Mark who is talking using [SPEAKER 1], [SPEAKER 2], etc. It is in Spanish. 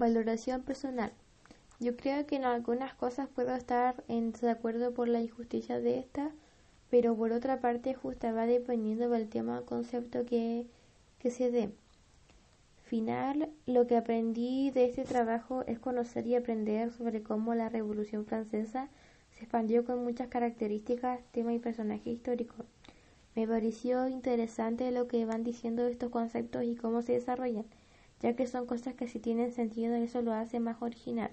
[SPEAKER 1] Valoración personal. Yo creo que en algunas cosas puedo estar en desacuerdo por la injusticia de esta, pero por otra parte justa va dependiendo del tema o concepto que, que se dé. Final, lo que aprendí de este trabajo es conocer y aprender sobre cómo la Revolución Francesa se expandió con muchas características, tema y personaje histórico. Me pareció interesante lo que van diciendo estos conceptos y cómo se desarrollan ya que son cosas que si tienen sentido eso lo hace más original.